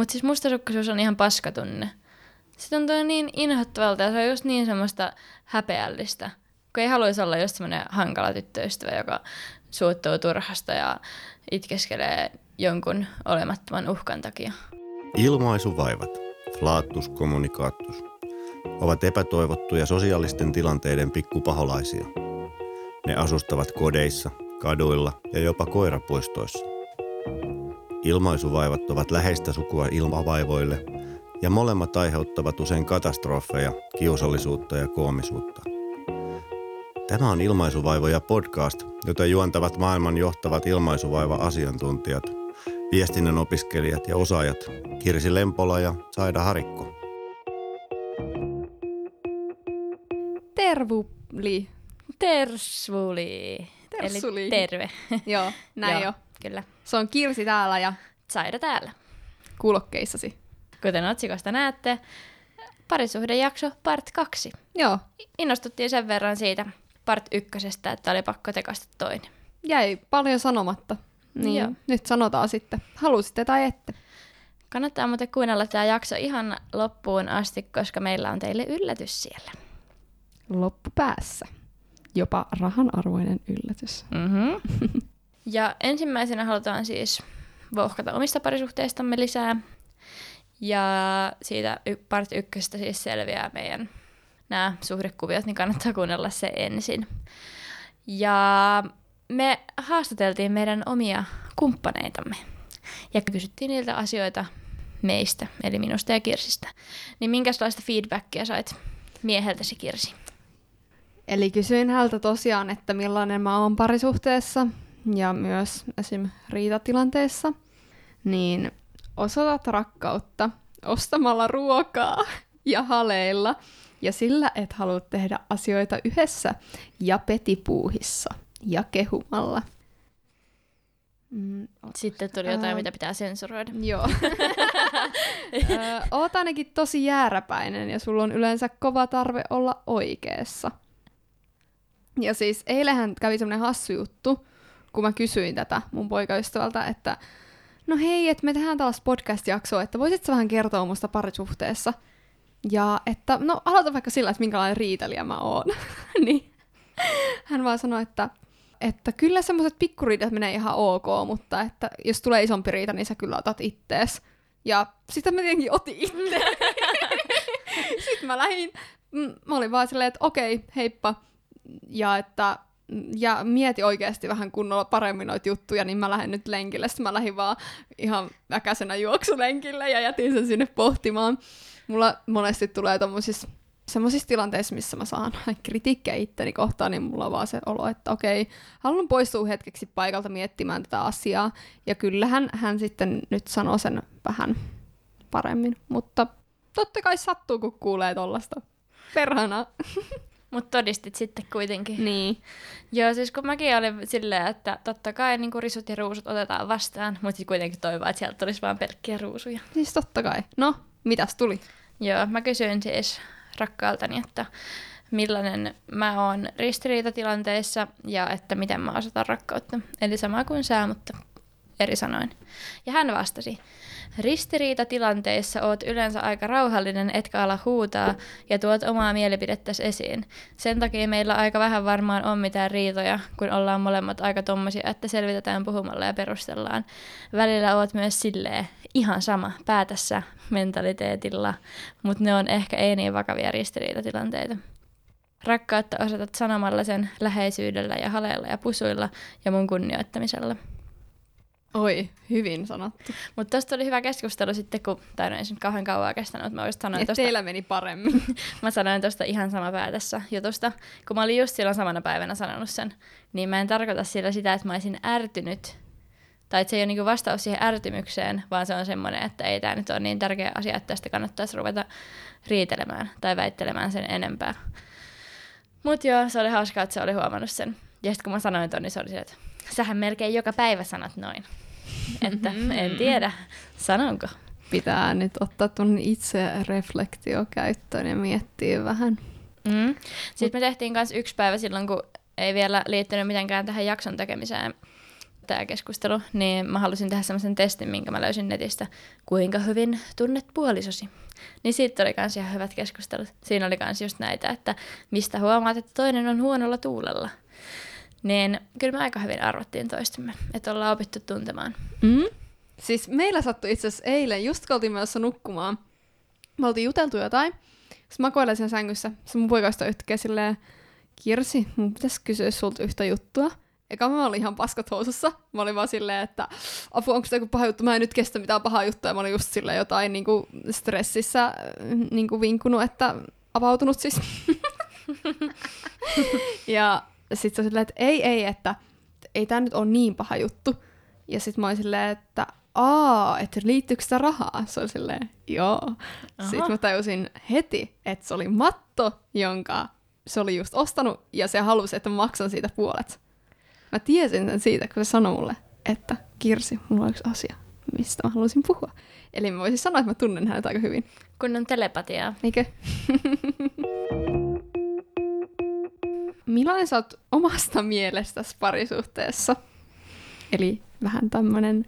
Mutta siis mustasukkaisuus on ihan paskatunne. Se tuntuu niin inhottavalta ja se on just niin semmoista häpeällistä. Kun ei haluaisi olla just semmoinen hankala tyttöystävä, joka suuttuu turhasta ja itkeskelee jonkun olemattoman uhkan takia. Ilmaisuvaivat, flaattus kommunikaattus, ovat epätoivottuja sosiaalisten tilanteiden pikkupaholaisia. Ne asustavat kodeissa, kaduilla ja jopa koirapuistoissa. Ilmaisuvaivat ovat läheistä sukua ilmavaivoille ja molemmat aiheuttavat usein katastrofeja, kiusallisuutta ja koomisuutta. Tämä on Ilmaisuvaivoja podcast, jota juontavat maailman johtavat ilmaisuvaiva-asiantuntijat, viestinnän opiskelijat ja osaajat Kirsi Lempola ja Saida Harikko. Tervuli. Tersvuli. Tersuli. Eli terve. Joo, näin Joo, jo. Kyllä. Se on Kirsi täällä ja Saida täällä. kuulokkeissasi. Kuten otsikosta näette, parisuhdejakso part 2. Joo, Innostuttiin sen verran siitä part ykkösestä, että oli pakko tekasta toinen. jäi paljon sanomatta. Niin, Joo. nyt sanotaan sitten. Halusitte tai ette. Kannattaa muuten kuunnella tämä jakso ihan loppuun asti, koska meillä on teille yllätys siellä. Loppupäässä. Jopa rahan arvoinen yllätys. Mm-hmm. ja ensimmäisenä halutaan siis vouhkata omista parisuhteistamme lisää. Ja siitä part ykköstä siis selviää meidän nämä suhdekuviot, niin kannattaa kuunnella se ensin. Ja me haastateltiin meidän omia kumppaneitamme ja kysyttiin niiltä asioita meistä, eli minusta ja Kirsistä. Niin minkälaista feedbackia sait mieheltäsi, Kirsi? Eli kysyin häneltä tosiaan, että millainen mä oon parisuhteessa ja myös esim. riitatilanteessa. Niin osoitat rakkautta ostamalla ruokaa ja haleilla ja sillä, et halua tehdä asioita yhdessä ja petipuuhissa ja kehumalla. Mm, Sitten tuli jotain, Ää. mitä pitää sensuroida. Joo. Oot ainakin tosi jääräpäinen ja sulla on yleensä kova tarve olla oikeassa. Ja siis eilähän kävi semmonen hassu juttu, kun mä kysyin tätä mun poikaystävältä, että no hei, että me tehdään tällaista podcast-jaksoa, että voisit sä vähän kertoa musta parisuhteessa? Ja että, no aloita vaikka sillä, että minkälainen riitelijä mä oon. niin hän vaan sanoi, että, että kyllä semmoiset pikkuriidat menee ihan ok, mutta että jos tulee isompi riita, niin sä kyllä otat ittees. Ja sitten mä tietenkin otin itse. sitten mä lähdin, mm, mä olin vaan silleen, että okei, heippa. Ja että ja mieti oikeasti vähän kunnolla paremmin noita juttuja, niin mä lähden nyt lenkille. Sitten mä lähdin vaan ihan väkäisenä juoksulenkille ja jätin sen sinne pohtimaan. Mulla monesti tulee tommosissa semmoisissa tilanteissa, missä mä saan kritiikkiä itteni kohtaan, niin mulla on vaan se olo, että okei, haluan poistua hetkeksi paikalta miettimään tätä asiaa. Ja kyllähän hän sitten nyt sanoo sen vähän paremmin, mutta totta kai sattuu, kun kuulee tollasta. Perhana. Mutta todistit sitten kuitenkin. Niin. Joo, siis kun mäkin olin silleen, että totta kai niin risut ja ruusut otetaan vastaan, mutta sitten kuitenkin toivoa, että sieltä tulisi vain pelkkiä ruusuja. Siis totta kai. No, mitäs tuli? Joo, mä kysyin siis rakkaaltani, että millainen mä oon ristiriitatilanteissa ja että miten mä osoitan rakkautta. Eli sama kuin sä, mutta eri sanoin. Ja hän vastasi, ristiriitatilanteissa oot yleensä aika rauhallinen, etkä ala huutaa ja tuot omaa mielipidettäsi esiin. Sen takia meillä aika vähän varmaan on mitään riitoja, kun ollaan molemmat aika tommosia, että selvitetään puhumalla ja perustellaan. Välillä oot myös silleen, ihan sama, päätässä mentaliteetilla, mutta ne on ehkä ei niin vakavia ristiriitatilanteita. Rakkautta osoitat sanomalla sen läheisyydellä ja haleella ja pusuilla ja mun kunnioittamisella. Oi, hyvin sanottu. Mutta tosta oli hyvä keskustelu sitten, kun, tai no ei se nyt kauhean kauan kestänyt, mutta mä oikeastaan sanoin tosta, teillä meni paremmin. mä sanoin tosta ihan sama päätössä jutusta, kun mä olin just silloin samana päivänä sanonut sen, niin mä en tarkoita sillä sitä, että mä olisin ärtynyt, tai että se ei ole niinku vastaus siihen ärtymykseen, vaan se on semmoinen, että ei tämä nyt ole niin tärkeä asia, että tästä kannattaisi ruveta riitelemään tai väittelemään sen enempää. Mutta joo, se oli hauskaa, että se oli huomannut sen. Ja sitten kun mä sanoin ton, niin se oli se, että sähän melkein joka päivä sanot noin. Että en tiedä, sanonko. Pitää nyt ottaa tuon itse reflektio käyttöön ja miettiä vähän. Mm. Sitten me tehtiin myös yksi päivä silloin, kun ei vielä liittynyt mitenkään tähän jakson tekemiseen kuluttajakeskustelu, niin mä halusin tehdä semmoisen testin, minkä mä löysin netistä, kuinka hyvin tunnet puolisosi. Niin siitä oli kans ihan hyvät keskustelut. Siinä oli kans just näitä, että mistä huomaat, että toinen on huonolla tuulella. Niin kyllä me aika hyvin arvottiin toistemme, että ollaan opittu tuntemaan. Mm. Siis meillä sattui itse asiassa eilen, just kun oltiin menossa nukkumaan, me oltiin juteltu jotain, sitten makoilen siinä sängyssä, se mun poikaista yhtäkkiä silleen, Kirsi, mun pitäisi kysyä sulta yhtä juttua. Eka mä olin ihan paskat housussa. Mä olin vaan silleen, että apu, onko se joku paha juttu? Mä en nyt kestä mitään pahaa juttua. Ja mä olin just silleen jotain niin kuin stressissä niin kuin vinkunut, että avautunut siis. ja sit se on silleen, että ei, ei, että ei tämä nyt ole niin paha juttu. Ja sit mä olin silleen, että aa, että liittyykö sitä rahaa? Se oli silleen, joo. Aha. Sitten mä tajusin heti, että se oli matto, jonka se oli just ostanut, ja se halusi, että mä maksan siitä puolet. Mä tiesin sen siitä, kun se sanoi mulle, että Kirsi, mulla on yksi asia, mistä mä haluaisin puhua. Eli mä voisin sanoa, että mä tunnen hänet aika hyvin. Kunnon telepatiaa. Eikö? Millainen sä oot omasta mielestäsi parisuhteessa? Eli vähän tämmönen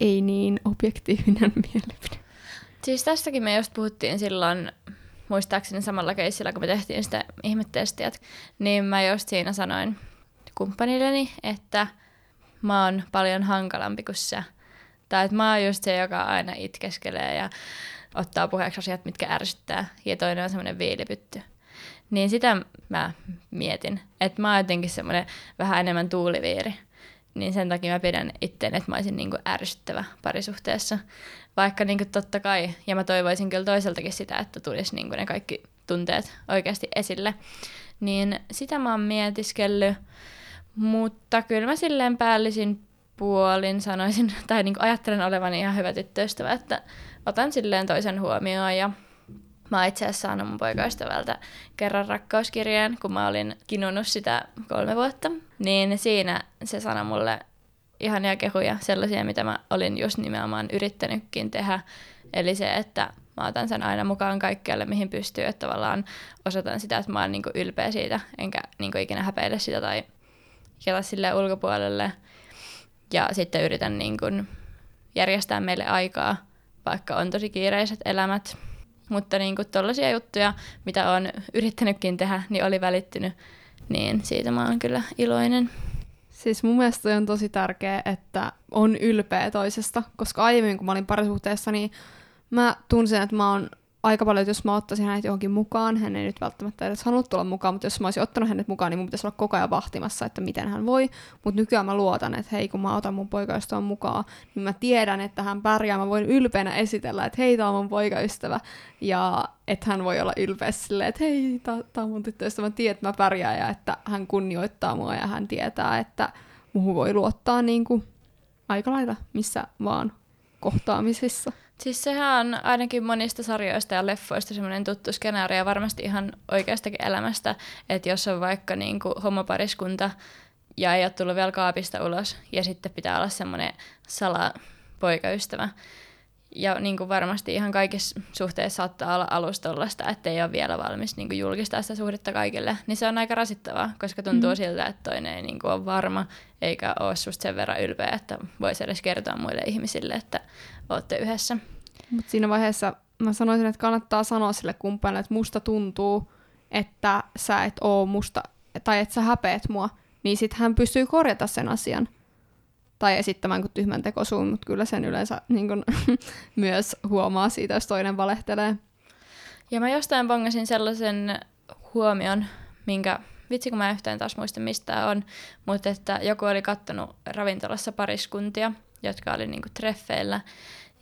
ei niin objektiivinen mielipide. Siis tästäkin me just puhuttiin silloin, muistaakseni samalla keissillä, kun me tehtiin sitä ihmetestiä, niin mä just siinä sanoin kumppanilleni, että mä oon paljon hankalampi kuin sä. Tai että mä oon just se, joka aina itkeskelee ja ottaa puheeksi asiat, mitkä ärsyttää, ja toinen on semmoinen viilipytty. Niin sitä mä mietin, että mä oon jotenkin semmoinen vähän enemmän tuuliviiri. Niin sen takia mä pidän itteen, että mä olisin niinku ärsyttävä parisuhteessa. Vaikka niinku totta kai, ja mä toivoisin kyllä toiseltakin sitä, että tulisi niinku ne kaikki tunteet oikeasti esille. Niin sitä mä oon mietiskellyt, mutta kyllä mä silleen päällisin puolin sanoisin, tai niinku ajattelen olevani ihan hyvä tyttöystävä, että otan silleen toisen huomioon ja Mä oon itse asiassa saanut mun poikaystävältä kerran rakkauskirjeen, kun mä olin kinunut sitä kolme vuotta. Niin siinä se sana mulle ihania kehuja, sellaisia, mitä mä olin just nimenomaan yrittänytkin tehdä. Eli se, että mä otan sen aina mukaan kaikkialle, mihin pystyy, että tavallaan osoitan sitä, että mä oon niinku ylpeä siitä, enkä niinku ikinä häpeile sitä tai jätä sille ulkopuolelle. Ja sitten yritän niinku järjestää meille aikaa, vaikka on tosi kiireiset elämät, mutta niin kuin tollaisia juttuja, mitä on yrittänytkin tehdä, niin oli välittynyt, niin siitä mä oon kyllä iloinen. Siis mun mielestä on tosi tärkeää, että on ylpeä toisesta, koska aiemmin kun mä olin parisuhteessa, niin mä tunsin, että mä oon aika paljon, että jos mä ottaisin hänet johonkin mukaan, hän ei nyt välttämättä edes halunnut tulla mukaan, mutta jos mä olisin ottanut hänet mukaan, niin mun pitäisi olla koko ajan vahtimassa, että miten hän voi. Mutta nykyään mä luotan, että hei, kun mä otan mun poikaystävän mukaan, niin mä tiedän, että hän pärjää. Mä voin ylpeänä esitellä, että hei, tää on mun poikaystävä. Ja että hän voi olla ylpeä silleen, että hei, tää, tää on mun tyttöystävä. Mä tiedän, että mä pärjään ja että hän kunnioittaa mua ja hän tietää, että muuhun voi luottaa niin kuin aika lailla missä vaan kohtaamisissa. Siis sehän on ainakin monista sarjoista ja leffoista semmoinen tuttu skenaario ja varmasti ihan oikeastakin elämästä, että jos on vaikka niin kuin homopariskunta ja ei ole tullut vielä kaapista ulos ja sitten pitää olla semmoinen salapoikaystävä. Ja niin kuin varmasti ihan kaikissa suhteissa saattaa olla alusta tollaista, että ei ole vielä valmis niin kuin julkistaa sitä suhdetta kaikille. Niin se on aika rasittavaa, koska tuntuu mm. siltä, että toinen ei niin kuin ole varma, eikä ole susta sen verran ylpeä, että voisi edes kertoa muille ihmisille, että olette yhdessä. Mutta siinä vaiheessa mä sanoisin, että kannattaa sanoa sille kumppanille, että musta tuntuu, että sä et oo musta, tai että sä häpeät mua, niin sit hän pystyy korjata sen asian. Tai esittämään kuin tyhmän tekosuun, mutta kyllä sen yleensä niin kun, myös huomaa siitä, jos toinen valehtelee. Ja mä jostain bongasin sellaisen huomion, minkä vitsi kun mä yhtään taas muista mistä on, mutta että joku oli kattonut ravintolassa pariskuntia, jotka oli niinku treffeillä,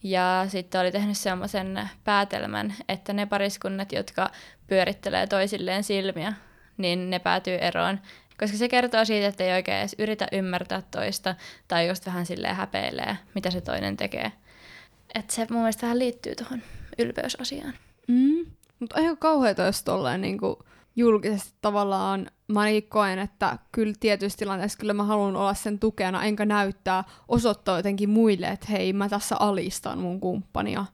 ja sitten oli tehnyt semmoisen päätelmän, että ne pariskunnat, jotka pyörittelee toisilleen silmiä, niin ne päätyy eroon. Koska se kertoo siitä, että ei oikein edes yritä ymmärtää toista tai just vähän silleen häpeilee, mitä se toinen tekee. Että se mun mielestä vähän liittyy tuohon ylpeysasiaan. Mm. Mutta aika kauheita, jos tolleen niinku julkisesti tavallaan mä ainakin koen, että kyllä tietyissä tilanteissa kyllä mä haluan olla sen tukena, enkä näyttää, osoittaa jotenkin muille, että hei, mä tässä alistan mun kumppania.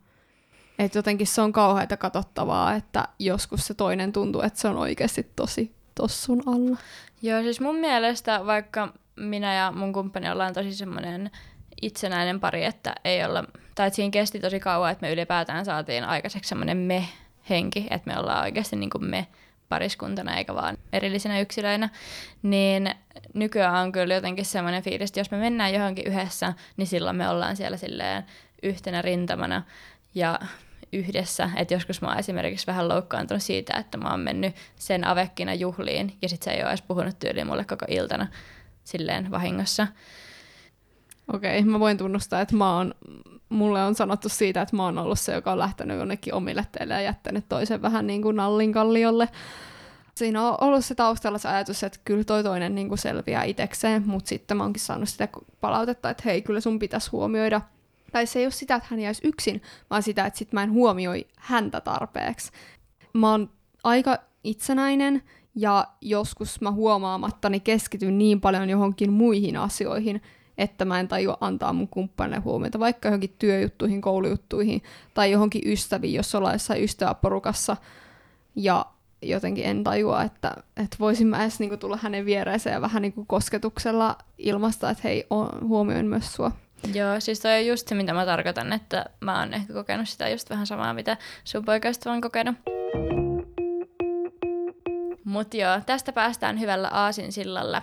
Että jotenkin se on kauheita katsottavaa, että joskus se toinen tuntuu, että se on oikeasti tosi tossun alla. Joo, siis mun mielestä vaikka minä ja mun kumppani ollaan tosi semmoinen itsenäinen pari, että ei olla, tai että siinä kesti tosi kauan, että me ylipäätään saatiin aikaiseksi semmoinen me-henki, että me ollaan oikeasti niin kuin me pariskuntana eikä vaan erillisinä yksilöinä, niin nykyään on kyllä jotenkin semmoinen fiilis, että jos me mennään johonkin yhdessä, niin silloin me ollaan siellä silleen yhtenä rintamana ja yhdessä. Että joskus mä oon esimerkiksi vähän loukkaantunut siitä, että mä oon mennyt sen avekkina juhliin ja sit se ei ole edes puhunut tyyliin mulle koko iltana silleen vahingossa. Okei, mä voin tunnustaa, että mä oon, mulle on sanottu siitä, että mä oon ollut se, joka on lähtenyt jonnekin omille teille ja jättänyt toisen vähän niin kuin nallin kalliolle. Siinä on ollut se taustalla se ajatus, että kyllä toi toinen niin kuin selviää itekseen, mutta sitten mä oonkin saanut sitä palautetta, että hei, kyllä sun pitäisi huomioida. Tai se ei ole sitä, että hän jäisi yksin, vaan sitä, että sit mä en huomioi häntä tarpeeksi. Mä oon aika itsenäinen ja joskus mä huomaamattani keskityn niin paljon johonkin muihin asioihin, että mä en tajua antaa mun kumppanille huomiota, vaikka johonkin työjuttuihin, koulujuttuihin tai johonkin ystäviin, jos ollaan jossain ystäväporukassa. Ja jotenkin en tajua, että, että voisin mä edes niinku tulla hänen viereeseen ja vähän niinku kosketuksella ilmasta, että hei, huomioin myös sua. Joo, siis toi on just se, mitä mä tarkoitan, että mä oon ehkä kokenut sitä just vähän samaa, mitä sun poikaista on kokenut. Mut joo, tästä päästään hyvällä aasinsillalla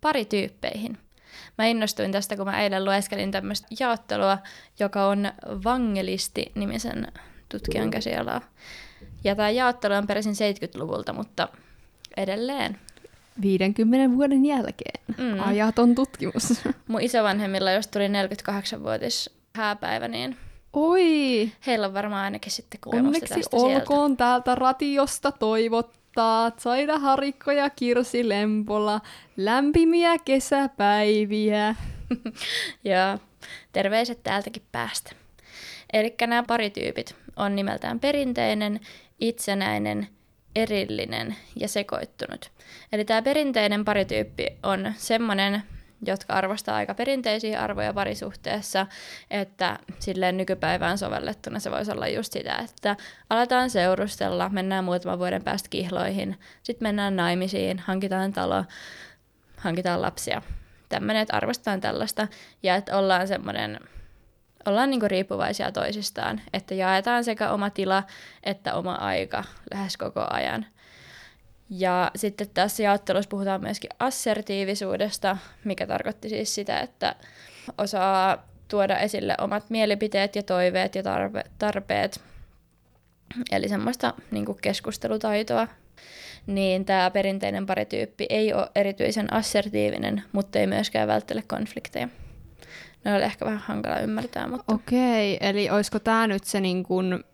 parityyppeihin. Mä innostuin tästä, kun mä eilen lueskelin tämmöistä jaottelua, joka on Vangelisti-nimisen tutkijan käsialaa. Ja tämä jaottelu on peräisin 70-luvulta, mutta edelleen 50 vuoden jälkeen. Mm. Ajaton tutkimus. Mun isovanhemmilla, jos tuli 48-vuotis hääpäivä, niin Oi! heillä on varmaan ainakin sitten kokemusta Onneksi olkoon sieltä. täältä ratiosta toivottaa Saida Harikko ja Kirsi Lempola lämpimiä kesäpäiviä. Joo, terveiset täältäkin päästä. Eli nämä parityypit on nimeltään perinteinen, itsenäinen, erillinen ja sekoittunut. Eli tämä perinteinen parityyppi on semmoinen, jotka arvostaa aika perinteisiä arvoja parisuhteessa, että silleen nykypäivään sovellettuna se voisi olla just sitä, että aletaan seurustella, mennään muutaman vuoden päästä kihloihin, sitten mennään naimisiin, hankitaan talo, hankitaan lapsia. Tämmöinen, että arvostetaan tällaista ja että ollaan semmoinen ollaan niinku riippuvaisia toisistaan, että jaetaan sekä oma tila että oma aika lähes koko ajan. Ja sitten tässä jaottelussa puhutaan myöskin assertiivisuudesta, mikä tarkoitti siis sitä, että osaa tuoda esille omat mielipiteet ja toiveet ja tarpe- tarpeet. Eli semmoista niin keskustelutaitoa. Niin tämä perinteinen parityyppi ei ole erityisen assertiivinen, mutta ei myöskään välttele konflikteja. Ne oli ehkä vähän hankala ymmärtää, mutta... Okei, eli olisiko tämä nyt se niin kuin,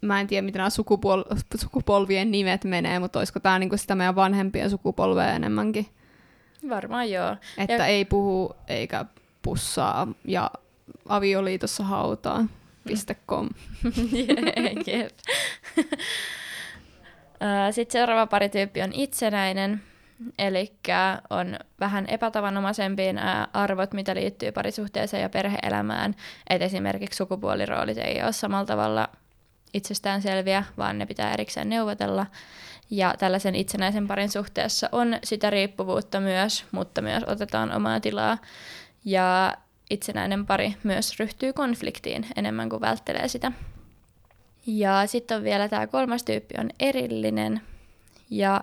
mä en tiedä miten nämä sukupol- sukupolvien nimet menee, mutta olisiko tämä niin kuin sitä meidän vanhempien sukupolvea enemmänkin? Varmaan joo. Että ja... ei puhu eikä pussaa ja avioliitossa hautaa. .com. Sitten seuraava parityyppi on itsenäinen, Eli on vähän epätavanomaisempi nämä arvot, mitä liittyy parisuhteeseen ja perheelämään. Et esimerkiksi sukupuoliroolit ei ole samalla tavalla itsestään selviä, vaan ne pitää erikseen neuvotella. Ja tällaisen itsenäisen parin suhteessa on sitä riippuvuutta myös, mutta myös otetaan omaa tilaa. Ja itsenäinen pari myös ryhtyy konfliktiin enemmän kuin välttelee sitä. Ja sitten on vielä tämä kolmas tyyppi on erillinen. Ja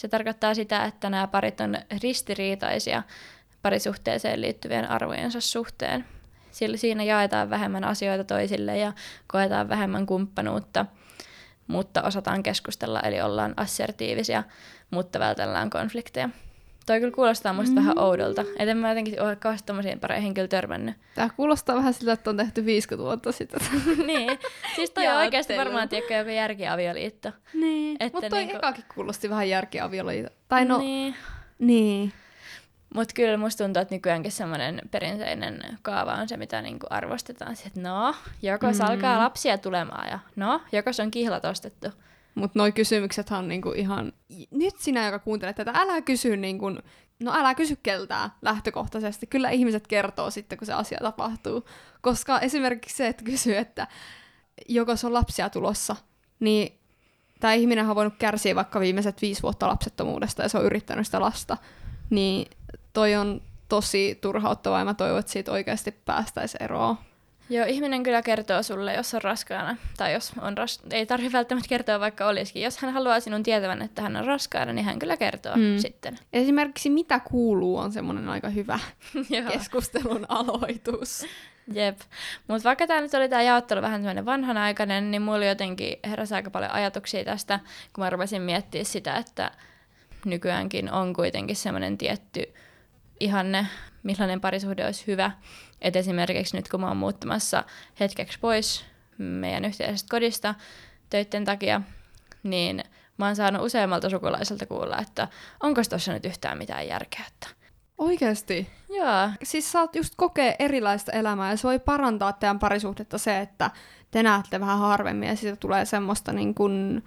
se tarkoittaa sitä, että nämä parit on ristiriitaisia parisuhteeseen liittyvien arvojensa suhteen. Sillä siinä jaetaan vähemmän asioita toisille ja koetaan vähemmän kumppanuutta, mutta osataan keskustella, eli ollaan assertiivisia, mutta vältellään konflikteja. Toi kyllä kuulostaa musta mm-hmm. vähän oudolta. Et en mä jotenkin ole kauheasti tommosiin pareihin kyllä törmännyt. Tää kuulostaa vähän siltä, että on tehty 50 vuotta sitten. niin. Siis toi on oikeasti varmaan tiedätkö, joku järkiavioliitto. Niin. Mutta toi niinku... ekakin kuulosti vähän järkiavioliitto. Tai no... Niin. Niin. Mutta kyllä musta tuntuu, että nykyäänkin semmoinen perinteinen kaava on se, mitä niinku arvostetaan. Että no, joko mm. alkaa lapsia tulemaan ja no, joko se on kihlat ostettu. Mutta noi kysymykset on niinku ihan... Nyt sinä, joka kuuntelet tätä, älä kysy niinku... No älä kysy keltään lähtökohtaisesti. Kyllä ihmiset kertoo sitten, kun se asia tapahtuu. Koska esimerkiksi se, että kysyy, että joko se on lapsia tulossa, niin tämä ihminen on voinut kärsiä vaikka viimeiset viisi vuotta lapsettomuudesta ja se on yrittänyt sitä lasta. Niin toi on tosi turhauttavaa ja mä toivon, että siitä oikeasti päästäisiin eroon. Joo, ihminen kyllä kertoo sulle, jos on raskaana. Tai jos on ras... ei tarvitse välttämättä kertoa, vaikka olisikin. Jos hän haluaa sinun tietävän, että hän on raskaana, niin hän kyllä kertoo mm. sitten. Esimerkiksi mitä kuuluu on semmoinen aika hyvä keskustelun aloitus. Jep. Mutta vaikka tämä nyt oli tämä jaottelu vähän tämmöinen vanhanaikainen, niin mulla jotenkin heräsi aika paljon ajatuksia tästä, kun mä rupesin miettiä sitä, että nykyäänkin on kuitenkin semmoinen tietty ihanne, millainen parisuhde olisi hyvä. Et esimerkiksi nyt kun mä oon muuttamassa hetkeksi pois meidän yhteisestä kodista töiden takia, niin mä oon saanut useammalta sukulaiselta kuulla, että onko tuossa nyt yhtään mitään järkeä. Että Oikeesti? Joo. Siis saat just kokea erilaista elämää ja se voi parantaa teidän parisuhdetta se, että te näette vähän harvemmin ja siitä tulee semmoista niin kuin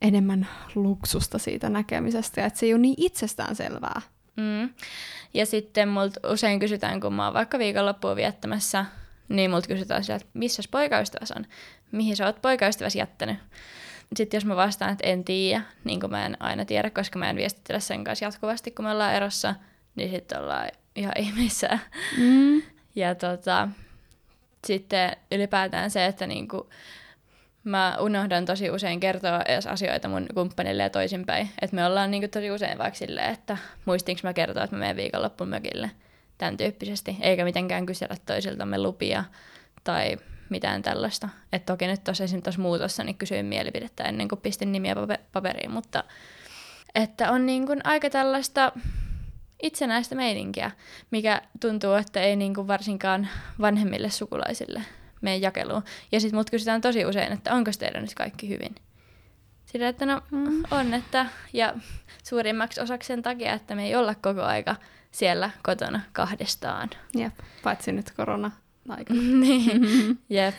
enemmän luksusta siitä näkemisestä että se ei ole niin itsestään selvää. Mm. Ja sitten multa usein kysytään, kun mä oon vaikka viikonloppuun viettämässä, niin multa kysytään sieltä, että missä poikaystäväsi on? Mihin sä oot poikaystäväsi jättänyt? Sitten jos mä vastaan, että en tiedä, niin kuin mä en aina tiedä, koska mä en viestittele sen kanssa jatkuvasti, kun me ollaan erossa, niin sitten ollaan ihan ihmeissään. Mm. Ja tota, sitten ylipäätään se, että niinku, mä unohdan tosi usein kertoa edes asioita mun kumppanille ja toisinpäin. Että me ollaan niinku tosi usein vaikka silleen, että muistinko mä kertoa, että mä menen viikonloppuun mökille tämän tyyppisesti, eikä mitenkään kysellä toisiltamme lupia tai mitään tällaista. Et toki nyt tuossa esimerkiksi tuossa muutossa niin kysyin mielipidettä ennen kuin pistin nimiä paperiin, mutta että on niin kuin aika tällaista itsenäistä meininkiä, mikä tuntuu, että ei niin kuin varsinkaan vanhemmille sukulaisille mene jakeluun. Ja sitten mut kysytään tosi usein, että onko teillä nyt kaikki hyvin. Sillä, että no mm. on, että ja suurimmaksi osaksi sen takia, että me ei olla koko aika siellä kotona kahdestaan. Jep, paitsi nyt korona aika. niin, jep.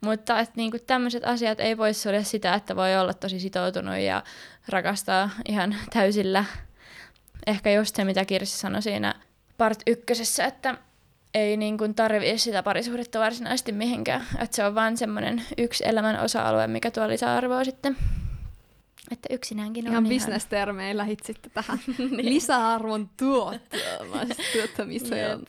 Mutta että niinku tämmöiset asiat ei voi olla sitä, että voi olla tosi sitoutunut ja rakastaa ihan täysillä ehkä just se, mitä Kirsi sanoi siinä part ykkösessä, että ei niin kuin tarvii sitä parisuhdetta varsinaisesti mihinkään. Että se on vain semmoinen yksi elämän osa-alue, mikä tuo lisäarvoa sitten. Että yksinäänkin on ihan... bisnestermeillä hitsitte tähän niin. lisäarvon tuottamiseen.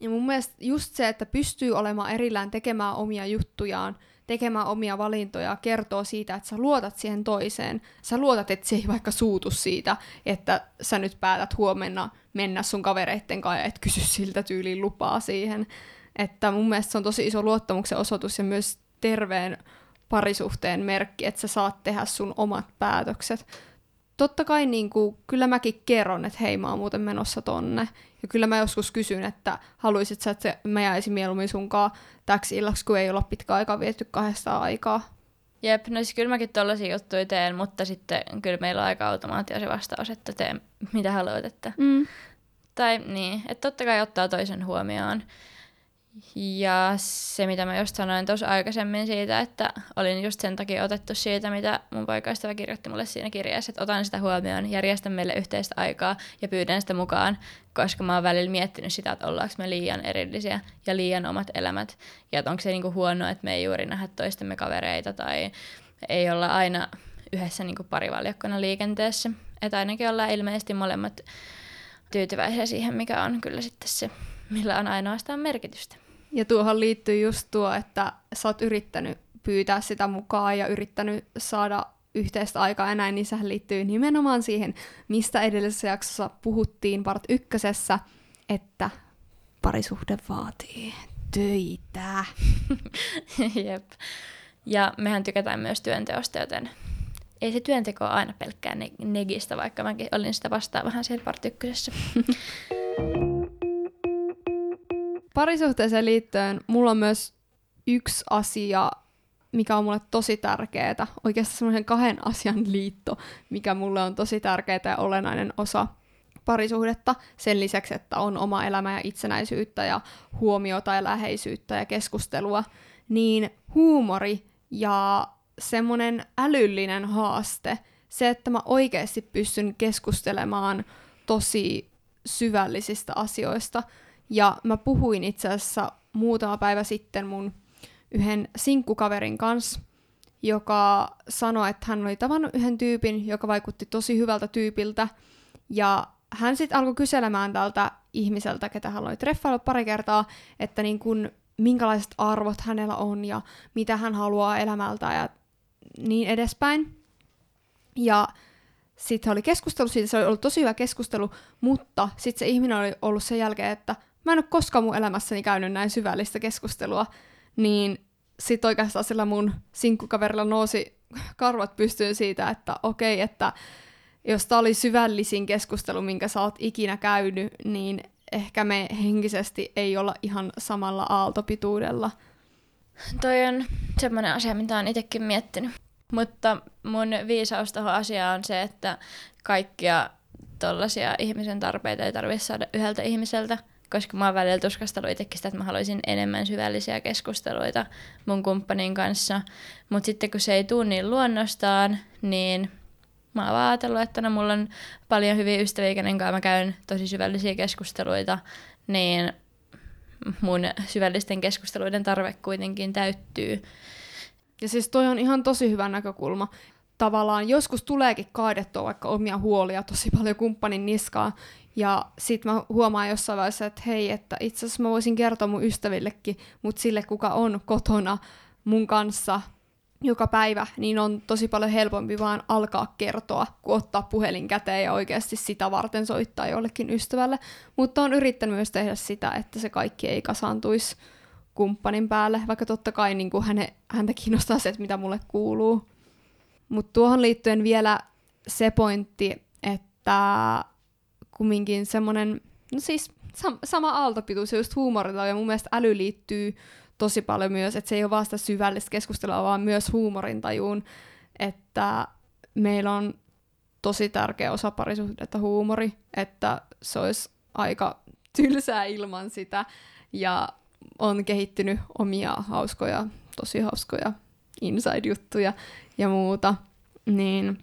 ja mun mielestä just se, että pystyy olemaan erillään tekemään omia juttujaan, tekemään omia valintoja, kertoo siitä, että sä luotat siihen toiseen. Sä luotat, että se ei vaikka suutu siitä, että sä nyt päätät huomenna mennä sun kavereitten kanssa ja et kysy siltä tyyliin lupaa siihen. Että mun mielestä se on tosi iso luottamuksen osoitus ja myös terveen parisuhteen merkki, että sä saat tehdä sun omat päätökset totta kai niin kuin, kyllä mäkin kerron, että hei mä oon muuten menossa tonne. Ja kyllä mä joskus kysyn, että haluaisit sä, että mä jäisin mieluummin sunkaan täksi illaksi, kun ei olla pitkä aika viety kahdesta aikaa. Jep, no siis kyllä mäkin tollaisia juttuja teen, mutta sitten kyllä meillä on aika automaattio se vastaus, että tee mitä haluat. Että... Mm. Tai niin, että totta kai ottaa toisen huomioon. Ja se, mitä mä just sanoin tuossa aikaisemmin siitä, että olin just sen takia otettu siitä, mitä mun poikaystävä kirjoitti mulle siinä kirjassa, että otan sitä huomioon, järjestän meille yhteistä aikaa ja pyydän sitä mukaan, koska mä oon välillä miettinyt sitä, että ollaanko me liian erillisiä ja liian omat elämät. Ja että onko se niinku huono, että me ei juuri nähdä toistemme kavereita tai ei olla aina yhdessä niinku parivaljakkona liikenteessä. Että ainakin ollaan ilmeisesti molemmat tyytyväisiä siihen, mikä on kyllä sitten se, millä on ainoastaan merkitystä. Ja tuohon liittyy just tuo, että sä oot yrittänyt pyytää sitä mukaan ja yrittänyt saada yhteistä aikaa ja näin, niin sehän liittyy nimenomaan siihen, mistä edellisessä jaksossa puhuttiin part ykkösessä, että parisuhde vaatii töitä. Jep. Ja mehän tykätään myös työnteosta, joten ei se työnteko aina pelkkää negistä, vaikka mäkin olin sitä vastaan vähän siellä part ykkösessä. parisuhteeseen liittyen mulla on myös yksi asia, mikä on mulle tosi tärkeää. Oikeastaan semmoisen kahden asian liitto, mikä mulle on tosi tärkeää ja olennainen osa parisuhdetta. Sen lisäksi, että on oma elämä ja itsenäisyyttä ja huomiota ja läheisyyttä ja keskustelua, niin huumori ja semmoinen älyllinen haaste, se, että mä oikeasti pystyn keskustelemaan tosi syvällisistä asioista – ja mä puhuin itse asiassa muutama päivä sitten mun yhden sinkkukaverin kanssa, joka sanoi, että hän oli tavannut yhden tyypin, joka vaikutti tosi hyvältä tyypiltä, ja hän sitten alkoi kyselemään tältä ihmiseltä, ketä hän oli treffailla pari kertaa, että niin kun, minkälaiset arvot hänellä on ja mitä hän haluaa elämältä ja niin edespäin. Ja sitten oli keskustelu siitä, se oli ollut tosi hyvä keskustelu, mutta sitten se ihminen oli ollut sen jälkeen, että mä en ole koskaan mun elämässäni käynyt näin syvällistä keskustelua, niin sitten oikeastaan sillä mun sinkkukaverilla nousi karvat pystyyn siitä, että okei, että jos tämä oli syvällisin keskustelu, minkä sä oot ikinä käynyt, niin ehkä me henkisesti ei olla ihan samalla aaltopituudella. Toi on semmoinen asia, mitä olen itsekin miettinyt. Mutta mun viisaus tuohon asiaan on se, että kaikkia tollaisia ihmisen tarpeita ei tarvitse saada yhdeltä ihmiseltä, koska mä oon välillä tuskastellut itsekin sitä, että mä haluaisin enemmän syvällisiä keskusteluita mun kumppanin kanssa. Mutta sitten kun se ei tule niin luonnostaan, niin mä oon ajatellut, että no mulla on paljon hyviä ystäviä, kenen kanssa mä käyn tosi syvällisiä keskusteluita, niin mun syvällisten keskusteluiden tarve kuitenkin täyttyy. Ja siis toi on ihan tosi hyvä näkökulma. Tavallaan joskus tuleekin kaadettua vaikka omia huolia tosi paljon kumppanin niskaa, ja sit mä huomaan jossain vaiheessa, että hei, että itse asiassa mä voisin kertoa mun ystävillekin, mutta sille, kuka on kotona mun kanssa joka päivä, niin on tosi paljon helpompi vaan alkaa kertoa, kuin ottaa puhelin käteen ja oikeasti sitä varten soittaa jollekin ystävälle. Mutta on yrittänyt myös tehdä sitä, että se kaikki ei kasaantuisi kumppanin päälle, vaikka totta kai niin kuin häne, häntä kiinnostaa se, että mitä mulle kuuluu. Mutta tuohon liittyen vielä se pointti, että kumminkin semmoinen, no siis sam- sama aaltopituus ja just huumorilla ja mun mielestä äly liittyy tosi paljon myös, että se ei ole vasta syvällistä keskustelua, vaan myös huumorintajuun, että meillä on tosi tärkeä osa parisuhdetta huumori, että se olisi aika tylsää ilman sitä ja on kehittynyt omia hauskoja, tosi hauskoja inside-juttuja ja muuta, niin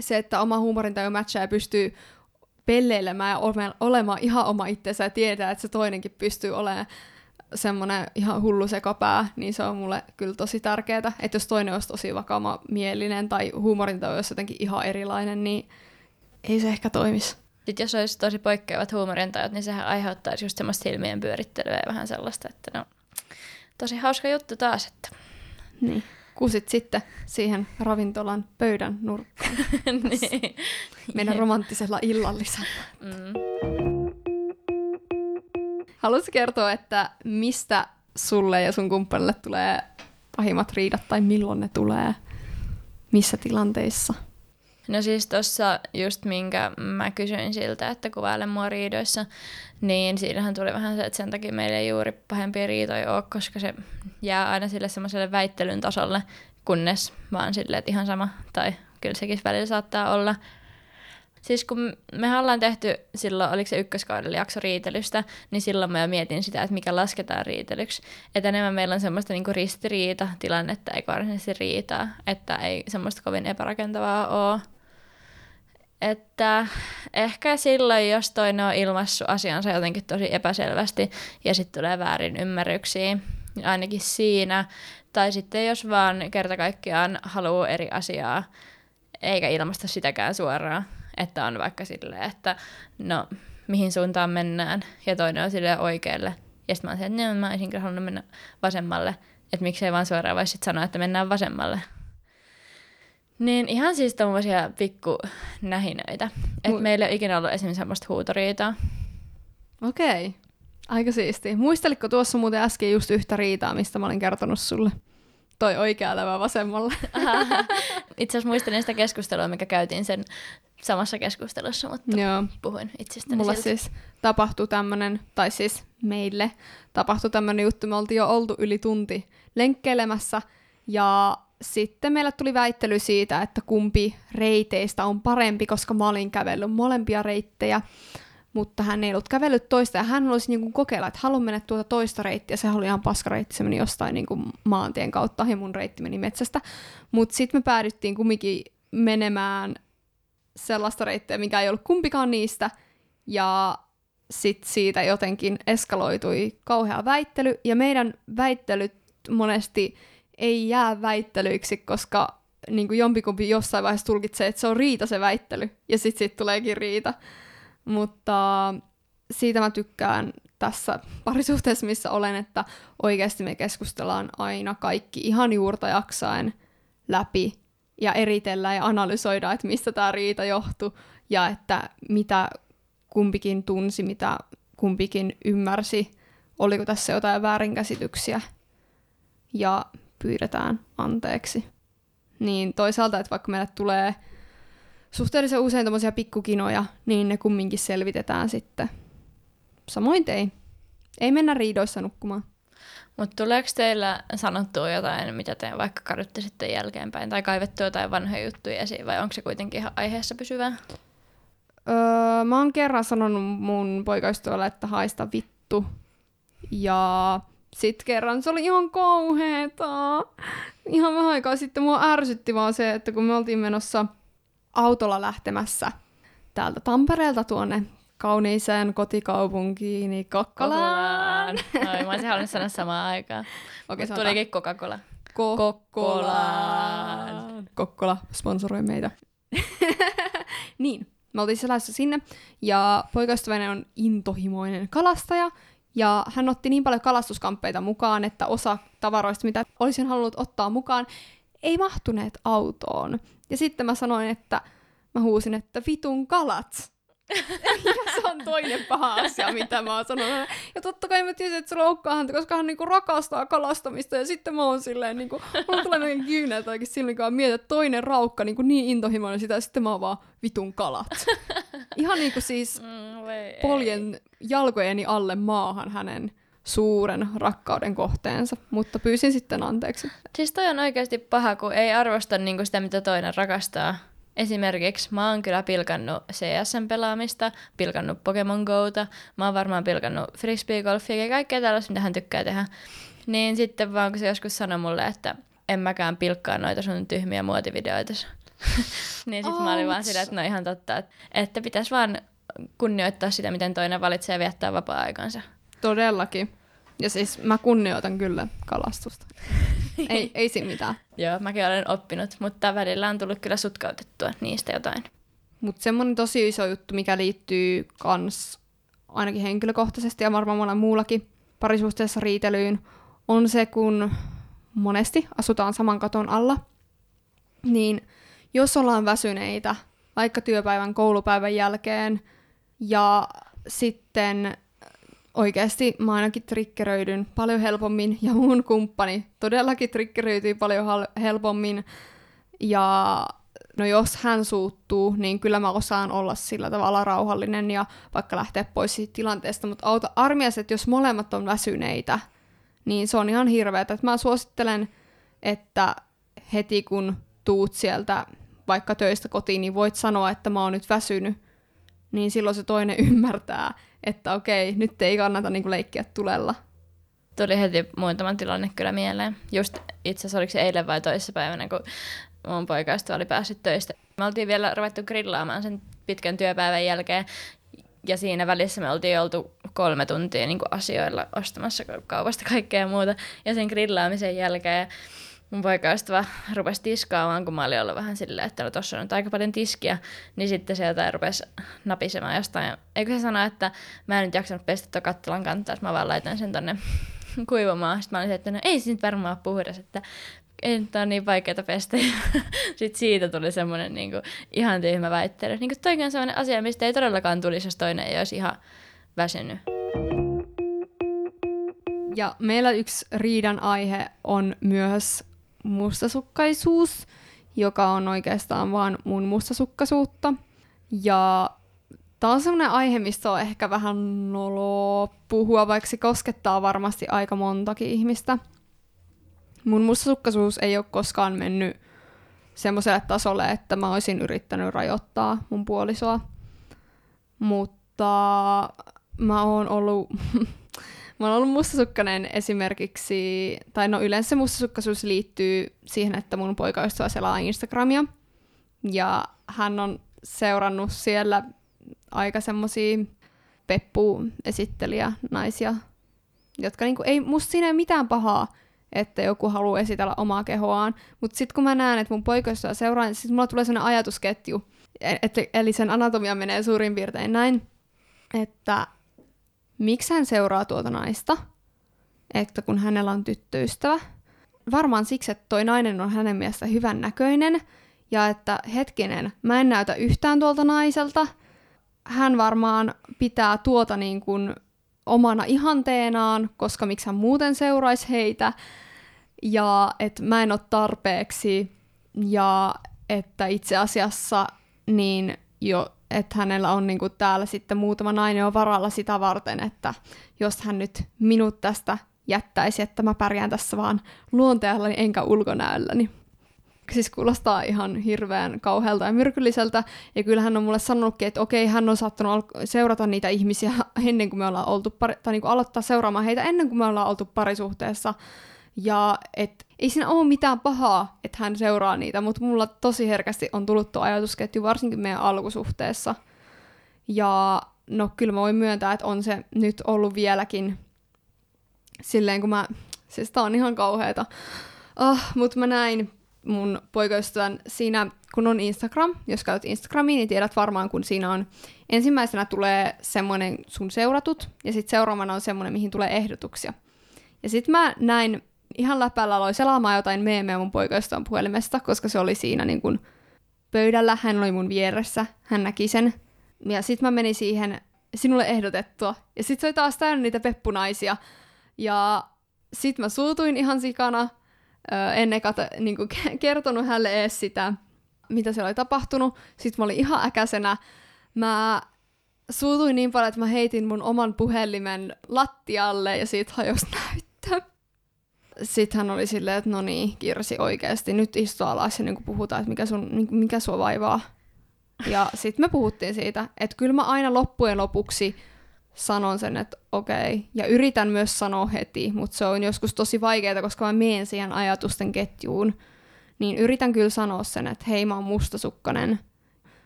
se, että oma huumorintaju matchaa ja pystyy pelleilemään ja olemaan ihan oma itsensä ja tietää, että se toinenkin pystyy olemaan semmoinen ihan hullu sekapää, niin se on mulle kyllä tosi tärkeää. Että jos toinen olisi tosi vakama mielinen tai huumorinta olisi jotenkin ihan erilainen, niin ei se ehkä toimisi. Sitten jos olisi tosi poikkeavat huumorintajut, niin sehän aiheuttaisi just semmoista silmien pyörittelyä ja vähän sellaista, että no, tosi hauska juttu taas, että... Niin. Kusit sitten siihen ravintolan pöydän nurkkaan. niin. Meidän romanttisella illallisella. Mm. Haluaisitko kertoa, että mistä sulle ja sun kumppanille tulee pahimmat riidat tai milloin ne tulee? Missä tilanteissa? No siis tuossa just minkä mä kysyin siltä, että kuvaile mua riidoissa, niin siinähän tuli vähän se, että sen takia meillä ei juuri pahempia riitoja ole, koska se jää aina sille semmoiselle väittelyn tasolle, kunnes vaan silleen, että ihan sama, tai kyllä sekin välillä saattaa olla. Siis kun me ollaan tehty silloin, oliko se ykköskaudella jakso riitelystä, niin silloin mä mietin sitä, että mikä lasketaan riitelyksi. Että enemmän meillä on semmoista niinku ristiriita-tilannetta, ei varsinaisesti riitaa, että ei semmoista kovin epärakentavaa ole. Että ehkä silloin, jos toinen on ilmassut asiansa jotenkin tosi epäselvästi ja sitten tulee väärin ymmärryksiä, niin ainakin siinä. Tai sitten jos vaan kerta kaikkiaan haluaa eri asiaa, eikä ilmasta sitäkään suoraan, että on vaikka silleen, että no mihin suuntaan mennään, ja toinen on silleen oikealle. Ja sitten mä oon että mä olisin halunnut mennä vasemmalle, että miksei vaan suoraan voisi sanoa, että mennään vasemmalle. Niin ihan siis tommosia pikku nähinöitä. Että Mu- meillä ei ole ikinä ollut esimerkiksi semmoista huutoriitaa. Okei. Okay. Aika siisti. Muistelitko tuossa muuten äsken just yhtä riitaa, mistä mä olin kertonut sulle? Toi oikealle vai vasemmalle? Itse asiassa muistelin sitä keskustelua, mikä käytiin sen samassa keskustelussa, mutta Joo. puhuin itsestäni Mulla siltä. siis tapahtui tämmönen, tai siis meille tapahtui tämmönen juttu, me oltiin jo oltu yli tunti lenkkeilemässä, ja sitten meille tuli väittely siitä, että kumpi reiteistä on parempi, koska mä olin kävellyt molempia reittejä, mutta hän ei ollut kävellyt toista, ja hän olisi niin kuin kokeilla, että haluan mennä tuota toista reittiä, se oli ihan paskareitti, se meni jostain niin kuin maantien kautta, ja mun reitti meni metsästä, mutta sitten me päädyttiin kumminkin menemään sellaista reittiä, mikä ei ollut kumpikaan niistä, ja sitten siitä jotenkin eskaloitui kauhea väittely, ja meidän väittelyt monesti ei jää väittelyiksi, koska niin kuin jompikumpi jossain vaiheessa tulkitsee, että se on riita se väittely, ja sitten siitä tuleekin riita. Mutta siitä mä tykkään tässä parisuhteessa, missä olen, että oikeasti me keskustellaan aina kaikki ihan juurta jaksaen läpi ja eritellään ja analysoidaan, että mistä tämä riita johtui ja että mitä kumpikin tunsi, mitä kumpikin ymmärsi, oliko tässä jotain väärinkäsityksiä ja pyydetään anteeksi. Niin toisaalta, että vaikka meille tulee suhteellisen usein tämmöisiä pikkukinoja, niin ne kumminkin selvitetään sitten. Samoin tein. Ei mennä riidoissa nukkumaan. Mutta tuleeko teillä sanottua jotain, mitä te vaikka kadutte sitten jälkeenpäin, tai kaivettua jotain vanhoja juttuja esiin, vai onko se kuitenkin ihan aiheessa pysyvää? Öö, mä oon kerran sanonut mun poikaistuolle, että haista vittu. Ja sit kerran se oli ihan kauheeta. Ihan vähän aikaa sitten mua ärsytti vaan se, että kun me oltiin menossa autolla lähtemässä täältä Tampereelta tuonne kauniiseen kotikaupunkiini Kokkolaan. Kokkolaan. Mä olisin halunnut sanoa samaan aikaan. Okei, Okay, Tulikin Coca-Cola. Kokkolaan. Kokkola sponsoroi meitä. niin, me oltiin selässä sinne, ja poikaystäväni on intohimoinen kalastaja, ja hän otti niin paljon kalastuskamppeita mukaan, että osa tavaroista, mitä olisin halunnut ottaa mukaan, ei mahtuneet autoon. Ja sitten mä sanoin, että mä huusin, että vitun kalat. ja se on toinen paha asia, mitä mä oon sanonut. Ja totta kai mä tiesin, että se loukkaa häntä, koska hän niinku rakastaa kalastamista. Ja sitten mä oon silleen, niinku, mulla tulee meidän kyynät silloin, kun mietin, että toinen raukka niinku niin intohimoinen sitä, ja sitten mä oon vaan vitun kalat. Ihan niinku siis Mm, poljen jalkojeni alle maahan hänen suuren rakkauden kohteensa, mutta pyysin sitten anteeksi. Siis toi on oikeasti paha, kun ei arvosta niinku sitä, mitä toinen rakastaa. Esimerkiksi mä oon kyllä pilkannut CSN-pelaamista, pilkannut Pokemon Gota, mä oon varmaan pilkannut frisbeegolfia ja kaikkea tällaista, mitä hän tykkää tehdä. Niin sitten vaan kun se joskus sanoi mulle, että en mäkään pilkkaa noita sun tyhmiä muotivideoita. niin sitten mä olin vaan sillä, että no ihan totta, että, että pitäisi vaan kunnioittaa sitä, miten toinen valitsee viettää vapaa-aikansa. Todellakin. Ja siis mä kunnioitan kyllä kalastusta. ei, ei siinä mitään. Joo, mäkin olen oppinut, mutta välillä on tullut kyllä sutkautettua niistä jotain. Mutta semmoinen tosi iso juttu, mikä liittyy kans ainakin henkilökohtaisesti ja varmaan monella muullakin parisuhteessa riitelyyn, on se, kun monesti asutaan saman katon alla, niin jos ollaan väsyneitä, vaikka työpäivän koulupäivän jälkeen, ja sitten oikeasti mä ainakin triggeröidyn paljon helpommin, ja mun kumppani todellakin triggeröityy paljon hal- helpommin, ja no jos hän suuttuu, niin kyllä mä osaan olla sillä tavalla rauhallinen ja vaikka lähteä pois siitä tilanteesta, mutta auta armias, että jos molemmat on väsyneitä, niin se on ihan hirveätä. Että mä suosittelen, että heti kun tuut sieltä vaikka töistä kotiin, niin voit sanoa, että mä oon nyt väsynyt, niin silloin se toinen ymmärtää, että okei, nyt ei kannata niinku leikkiä tulella. Tuli heti muutama tilanne kyllä mieleen. Just itse asiassa oliko se eilen vai toissapäivänä, kun mun poikaista oli päässyt töistä. Me oltiin vielä ruvettu grillaamaan sen pitkän työpäivän jälkeen. Ja siinä välissä me oltiin oltu kolme tuntia niin asioilla ostamassa kaupasta kaikkea muuta. Ja sen grillaamisen jälkeen mun poikaystävä rupesi tiskaamaan, kun mä olin ollut vähän silleen, että no tossa on nyt aika paljon tiskiä, niin sitten sieltä rupesi napisemaan jostain. Eikö se sano, että mä en nyt jaksanut pestä tuon kattilan kantaa, että mä vaan laitan sen tonne kuivamaan. Sitten mä olin, että no ei se nyt varmaan ole puhdas, että ei nyt ole niin vaikeaa pestä. Sitten siitä tuli semmoinen niin kuin, ihan tyhmä väittely. Niin kuin toikin on semmoinen asia, mistä ei todellakaan tulisi, jos toinen ei olisi ihan väsynyt. Ja meillä yksi riidan aihe on myös mustasukkaisuus, joka on oikeastaan vaan mun mustasukkaisuutta. Ja tämä on sellainen aihe, mistä on ehkä vähän noloa puhua, vaikka se koskettaa varmasti aika montakin ihmistä. Mun mustasukkaisuus ei ole koskaan mennyt semmoiselle tasolle, että mä olisin yrittänyt rajoittaa mun puolisoa. Mutta mä oon ollut Mä oon ollut mustasukkainen esimerkiksi, tai no yleensä mustasukkaisuus liittyy siihen, että mun poikaystävä selaa Instagramia. Ja hän on seurannut siellä aika semmosia peppu-esittelijä naisia, jotka niinku, ei, musta siinä ei mitään pahaa, että joku haluaa esitellä omaa kehoaan. Mutta sitten kun mä näen, että mun poikaystävä seuraa, niin sitten mulla tulee sellainen ajatusketju, että, eli sen anatomia menee suurin piirtein näin, että miksi hän seuraa tuota naista, että kun hänellä on tyttöystävä. Varmaan siksi, että toi nainen on hänen mielestä hyvän näköinen ja että hetkinen, mä en näytä yhtään tuolta naiselta. Hän varmaan pitää tuota niin kuin omana ihanteenaan, koska miksi hän muuten seuraisi heitä. Ja että mä en ole tarpeeksi ja että itse asiassa niin jo, että hänellä on niinku täällä sitten muutama nainen on varalla sitä varten, että jos hän nyt minut tästä jättäisi, että mä pärjään tässä vaan luonteellani enkä ulkonäölläni. Siis kuulostaa ihan hirveän kauhealta ja myrkylliseltä. Ja kyllä hän on mulle sanonutkin, että okei, hän on saattanut seurata niitä ihmisiä ennen kuin me ollaan oltu pari- tai niin kuin aloittaa seuraamaan heitä ennen kuin me ollaan oltu parisuhteessa. Ja et ei siinä ole mitään pahaa, että hän seuraa niitä, mutta mulla tosi herkästi on tullut tuo ajatusketju, varsinkin meidän alkusuhteessa. Ja no kyllä mä voin myöntää, että on se nyt ollut vieläkin silleen, kun mä, siis tää on ihan kauheeta. Oh, mutta mä näin mun poikaystävän siinä, kun on Instagram, jos käyt Instagramiin, niin tiedät varmaan, kun siinä on ensimmäisenä tulee semmoinen sun seuratut, ja sitten seuraavana on semmoinen, mihin tulee ehdotuksia. Ja sitten mä näin ihan läpällä aloin selaamaan jotain meemejä mun poikaystävän puhelimesta, koska se oli siinä niin kuin pöydällä, hän oli mun vieressä, hän näki sen. Ja sitten mä menin siihen sinulle ehdotettua. Ja sitten se oli taas täynnä niitä peppunaisia. Ja sitten mä suutuin ihan sikana, en eka niin kuin kertonut hänelle edes sitä, mitä siellä oli tapahtunut. Sitten mä olin ihan äkäisenä. Mä suutuin niin paljon, että mä heitin mun oman puhelimen lattialle ja siitä hajosi näyttö sitten hän oli silleen, että no niin, Kirsi oikeasti, nyt istu alas ja niin puhutaan, että mikä, sun, niin mikä sua vaivaa. Ja sitten me puhuttiin siitä, että kyllä mä aina loppujen lopuksi sanon sen, että okei, okay. ja yritän myös sanoa heti, mutta se on joskus tosi vaikeaa, koska mä menen siihen ajatusten ketjuun, niin yritän kyllä sanoa sen, että hei, mä oon mustasukkainen.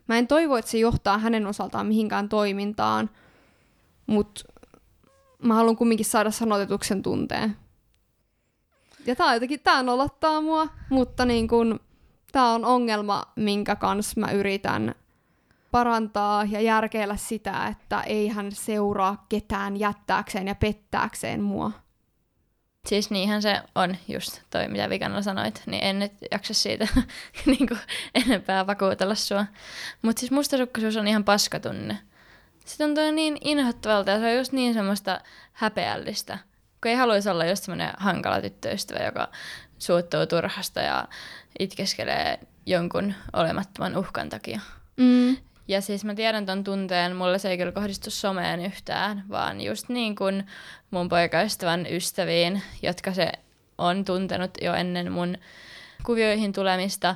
Mä en toivo, että se johtaa hänen osaltaan mihinkään toimintaan, mutta mä haluan kumminkin saada sanotetuksen tunteen. Ja tää jotenkin, tää nolottaa mua, mutta niin kun, tää on ongelma, minkä kanssa mä yritän parantaa ja järkeillä sitä, että ei hän seuraa ketään jättääkseen ja pettääkseen mua. Siis niinhän se on just toi, mitä Vikanalla sanoit, niin en nyt jaksa siitä niin kuin enempää vakuutella sua. Mutta siis mustasukkaisuus on ihan paskatunne. Se tuntuu niin inhottavalta ja se on just niin semmoista häpeällistä kun ei haluaisi olla just semmoinen hankala tyttöystävä, joka suuttuu turhasta ja itkeskelee jonkun olemattoman uhkan takia. Mm. Ja siis mä tiedän ton tunteen, mulle se ei kyllä kohdistu someen yhtään, vaan just niin kuin mun poikaystävän ystäviin, jotka se on tuntenut jo ennen mun kuvioihin tulemista,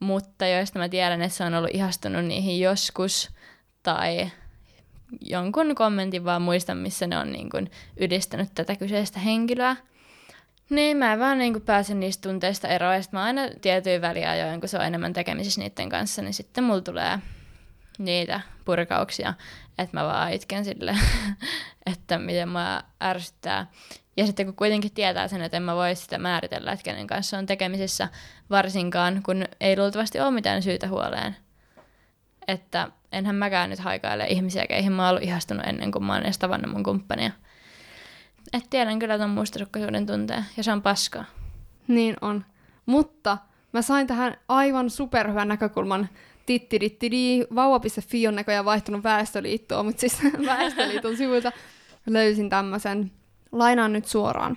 mutta joista mä tiedän, että se on ollut ihastunut niihin joskus, tai jonkun kommentin vaan muistan, missä ne on niin kuin ydistänyt tätä kyseistä henkilöä. Niin, mä vaan niin kuin pääsen niistä tunteista eroon, ja mä aina tietyin väliajoin, kun se on enemmän tekemisissä niiden kanssa, niin sitten mulla tulee niitä purkauksia, että mä vaan itken sille, että miten mä ärsyttää. Ja sitten kun kuitenkin tietää sen, että en mä voi sitä määritellä, että kenen kanssa on tekemisissä, varsinkaan kun ei luultavasti ole mitään syytä huoleen. Että enhän mäkään nyt haikaile ihmisiä, keihin mä oon ollut ihastunut ennen kuin mä oon edes tavannut mun kumppania. Et tiedän kyllä ton mustasukkaisuuden tunteen, ja se on paskaa. Niin on. Mutta mä sain tähän aivan superhyvän näkökulman. Tittirittidi, vauva.fi on näköjään vaihtunut Väestöliittoon, mutta siis Väestöliiton sivuilta löysin tämmöisen. Lainaan nyt suoraan.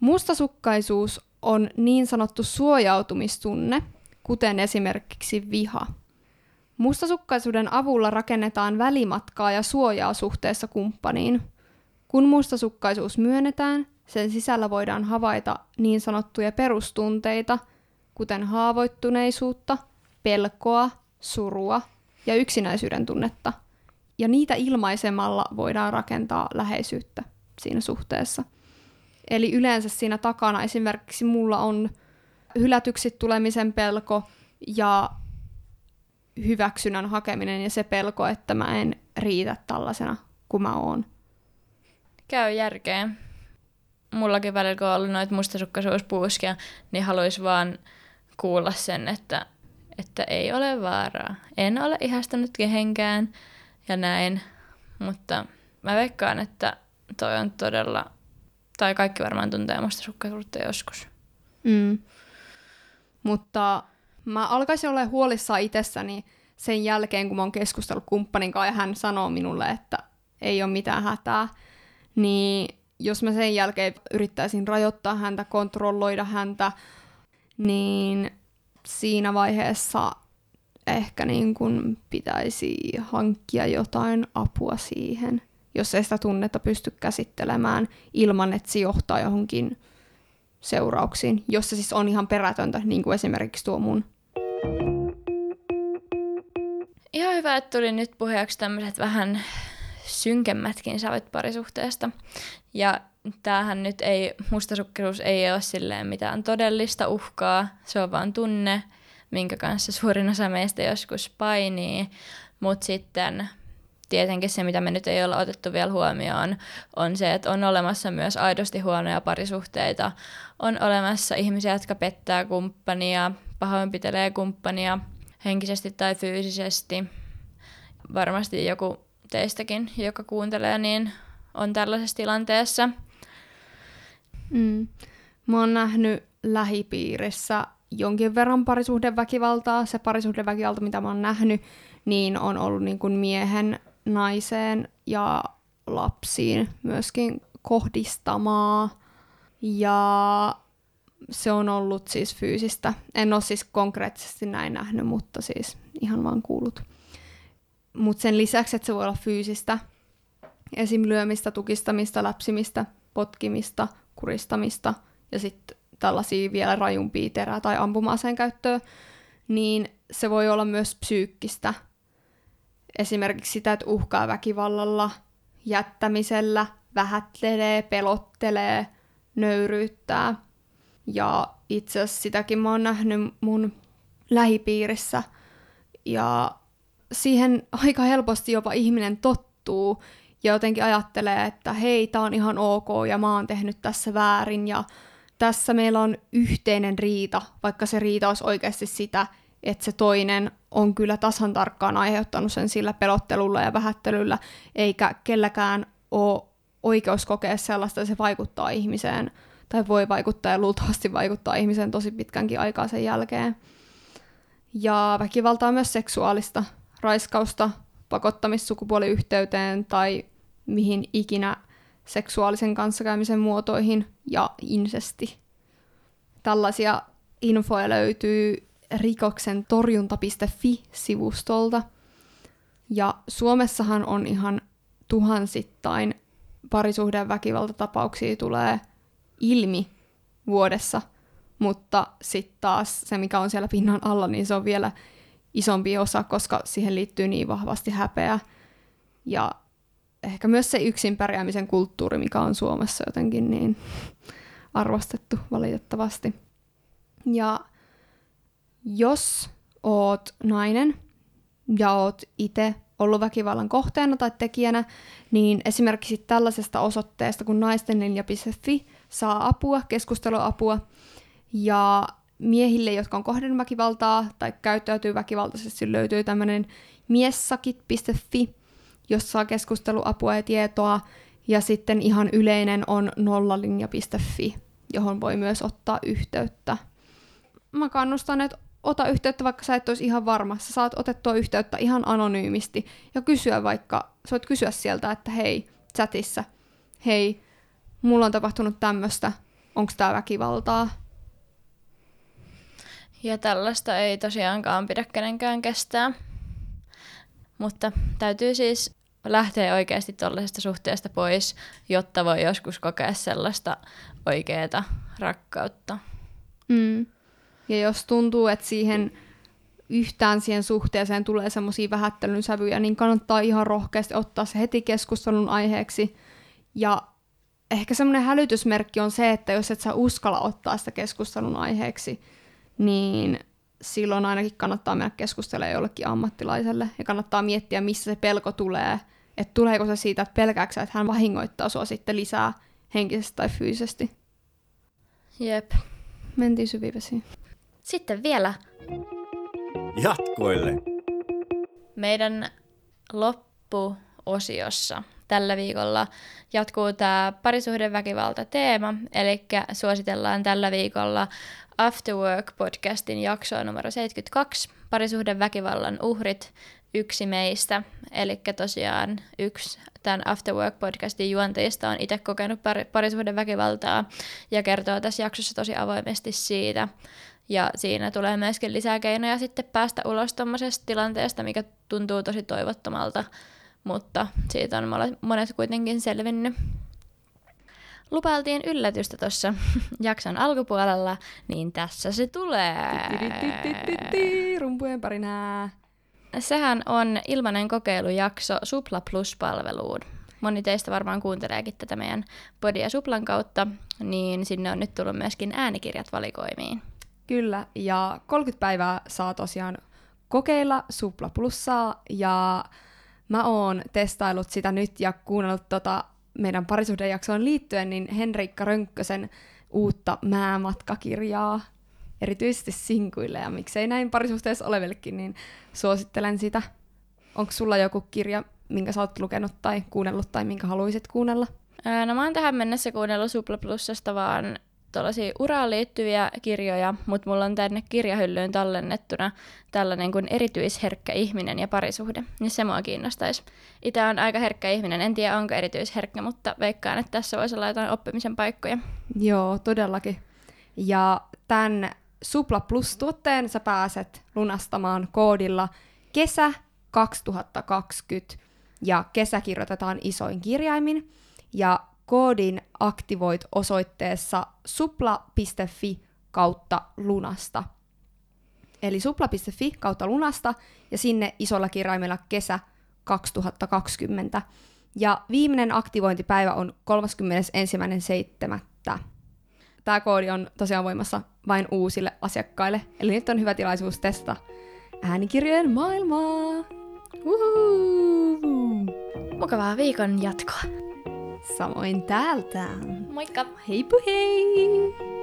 Mustasukkaisuus on niin sanottu suojautumistunne, kuten esimerkiksi viha. Mustasukkaisuuden avulla rakennetaan välimatkaa ja suojaa suhteessa kumppaniin. Kun mustasukkaisuus myönnetään, sen sisällä voidaan havaita niin sanottuja perustunteita, kuten haavoittuneisuutta, pelkoa, surua ja yksinäisyyden tunnetta. Ja niitä ilmaisemalla voidaan rakentaa läheisyyttä siinä suhteessa. Eli yleensä siinä takana esimerkiksi mulla on hylätyksi tulemisen pelko ja hyväksynnän hakeminen ja se pelko, että mä en riitä tällaisena kuin mä oon. Käy järkeä. Mullakin välillä, kun on ollut noita mustasukkaisuuspuuskia, niin haluais vaan kuulla sen, että, että ei ole vaaraa. En ole ihastunut kehenkään ja näin. Mutta mä veikkaan, että toi on todella, tai kaikki varmaan tuntee mustasukkaisuutta joskus. Mm. Mutta mä alkaisin olla huolissaan itsessäni sen jälkeen, kun mä oon keskustellut kumppanin kanssa ja hän sanoo minulle, että ei ole mitään hätää, niin jos mä sen jälkeen yrittäisin rajoittaa häntä, kontrolloida häntä, niin siinä vaiheessa ehkä niin kuin pitäisi hankkia jotain apua siihen, jos ei sitä tunnetta pysty käsittelemään ilman, että se johtaa johonkin seurauksiin, jos se siis on ihan perätöntä, niin kuin esimerkiksi tuo mun. Ihan hyvä, että tuli nyt puheeksi tämmöiset vähän synkemmätkin sävyt parisuhteesta. Ja tämähän nyt ei, mustasukkeluus ei ole silleen mitään todellista uhkaa, se on vaan tunne, minkä kanssa suurin osa meistä joskus painii, mutta sitten tietenkin se, mitä me nyt ei olla otettu vielä huomioon, on se, että on olemassa myös aidosti huonoja parisuhteita. On olemassa ihmisiä, jotka pettää kumppania, pahoinpitelee kumppania henkisesti tai fyysisesti. Varmasti joku teistäkin, joka kuuntelee, niin on tällaisessa tilanteessa. Mm. Mä oon nähnyt lähipiirissä jonkin verran parisuhdeväkivaltaa. Se parisuhdeväkivalta, mitä mä oon nähnyt, niin on ollut niin kuin miehen, naiseen ja lapsiin myöskin kohdistamaa. Ja se on ollut siis fyysistä. En ole siis konkreettisesti näin nähnyt, mutta siis ihan vaan kuullut. Mutta sen lisäksi, että se voi olla fyysistä, esim. lyömistä, tukistamista, läpsimistä, potkimista, kuristamista ja sitten tällaisia vielä rajumpia terää- tai ampuma-aseen käyttöä, niin se voi olla myös psyykkistä. Esimerkiksi sitä, että uhkaa väkivallalla, jättämisellä, vähättelee, pelottelee, nöyryyttää. Ja itse asiassa sitäkin mä oon nähnyt mun lähipiirissä. Ja siihen aika helposti jopa ihminen tottuu ja jotenkin ajattelee, että hei, tää on ihan ok ja mä oon tehnyt tässä väärin ja tässä meillä on yhteinen riita, vaikka se riita olisi oikeasti sitä, että se toinen on kyllä tasan tarkkaan aiheuttanut sen sillä pelottelulla ja vähättelyllä, eikä kelläkään ole oikeus kokea sellaista, että se vaikuttaa ihmiseen, tai voi vaikuttaa ja luultavasti vaikuttaa ihmiseen tosi pitkänkin aikaa sen jälkeen. Ja väkivalta on myös seksuaalista, raiskausta, pakottamista sukupuoliyhteyteen tai mihin ikinä seksuaalisen kanssakäymisen muotoihin ja insesti. Tällaisia infoja löytyy rikoksen torjunta.fi-sivustolta. Ja Suomessahan on ihan tuhansittain parisuhden väkivaltatapauksia tulee ilmi vuodessa, mutta sitten taas se, mikä on siellä pinnan alla, niin se on vielä isompi osa, koska siihen liittyy niin vahvasti häpeä ja ehkä myös se yksin pärjäämisen kulttuuri, mikä on Suomessa jotenkin niin arvostettu valitettavasti. Ja jos oot nainen ja oot itse ollut väkivallan kohteena tai tekijänä, niin esimerkiksi tällaisesta osoitteesta kuin naistenlinja.fi saa apua, keskusteluapua, ja miehille, jotka on kohdannut väkivaltaa tai käyttäytyy väkivaltaisesti, löytyy tämmöinen miessakit.fi, jossa saa keskusteluapua ja tietoa, ja sitten ihan yleinen on nollalinja.fi, johon voi myös ottaa yhteyttä. Mä kannustan, että ota yhteyttä, vaikka sä et olisi ihan varma. Sä saat otettua yhteyttä ihan anonyymisti ja kysyä vaikka, sä voit kysyä sieltä, että hei, chatissa, hei, mulla on tapahtunut tämmöistä, onko tää väkivaltaa? Ja tällaista ei tosiaankaan pidä kenenkään kestää. Mutta täytyy siis lähteä oikeasti tuollaisesta suhteesta pois, jotta voi joskus kokea sellaista oikeaa rakkautta. Mm. Ja jos tuntuu, että siihen yhtään siihen suhteeseen tulee semmoisia vähättelyn sävyjä, niin kannattaa ihan rohkeasti ottaa se heti keskustelun aiheeksi. Ja ehkä semmoinen hälytysmerkki on se, että jos et sä uskalla ottaa sitä keskustelun aiheeksi, niin silloin ainakin kannattaa mennä keskustelemaan jollekin ammattilaiselle ja kannattaa miettiä, missä se pelko tulee. Että tuleeko se siitä, että pelkääksä, että hän vahingoittaa sua sitten lisää henkisesti tai fyysisesti. Jep. Mentiin syvivesiin. Sitten vielä Jatkoille. meidän loppu osiossa. Tällä viikolla jatkuu tämä parisuhdeväkivalta-teema, eli suositellaan tällä viikolla After Work-podcastin jaksoa numero 72, parisuhdeväkivallan uhrit, yksi meistä. Eli tosiaan yksi tämän After Work-podcastin juontajista on itse kokenut par- parisuhdeväkivaltaa ja kertoo tässä jaksossa tosi avoimesti siitä. Ja siinä tulee myöskin lisää keinoja sitten päästä ulos tuommoisesta tilanteesta, mikä tuntuu tosi toivottomalta, mutta siitä on monet kuitenkin selvinnyt. Lupailtiin yllätystä tuossa jakson alkupuolella, niin tässä se tulee. Rumpujen parinää. Sehän on ilmainen kokeilujakso Supla Plus-palveluun. Moni teistä varmaan kuunteleekin tätä meidän Podia Suplan kautta, niin sinne on nyt tullut myöskin äänikirjat valikoimiin. Kyllä, ja 30 päivää saa tosiaan kokeilla Supla Plussaa, ja mä oon testailut sitä nyt ja kuunnellut tota meidän parisuhdejaksoon liittyen, niin Henrikka Rönkkösen uutta määmatkakirjaa, erityisesti sinkuille ja miksei näin parisuhteessa olevillekin, niin suosittelen sitä. Onko sulla joku kirja, minkä sä oot lukenut tai kuunnellut tai minkä haluaisit kuunnella? no mä oon tähän mennessä kuunnellut Supla Plussasta vaan tuollaisia uraan liittyviä kirjoja, mutta mulla on tänne kirjahyllyyn tallennettuna tällainen kuin erityisherkkä ihminen ja parisuhde, niin se mua kiinnostaisi. Itse on aika herkkä ihminen, en tiedä onko erityisherkkä, mutta veikkaan, että tässä voisi olla jotain oppimisen paikkoja. Joo, todellakin. Ja tämän Supla Plus-tuotteen sä pääset lunastamaan koodilla kesä 2020 ja kesä kirjoitetaan isoin kirjaimin ja koodin aktivoit osoitteessa supla.fi kautta lunasta. Eli supla.fi kautta lunasta ja sinne isolla kirjaimella kesä 2020. Ja viimeinen aktivointipäivä on 31.7. Tämä koodi on tosiaan voimassa vain uusille asiakkaille, eli nyt on hyvä tilaisuus testata äänikirjojen maailmaa. Uhuhu. Mukavaa viikon jatkoa. Samoin täältä. Moikka! Heippu hei!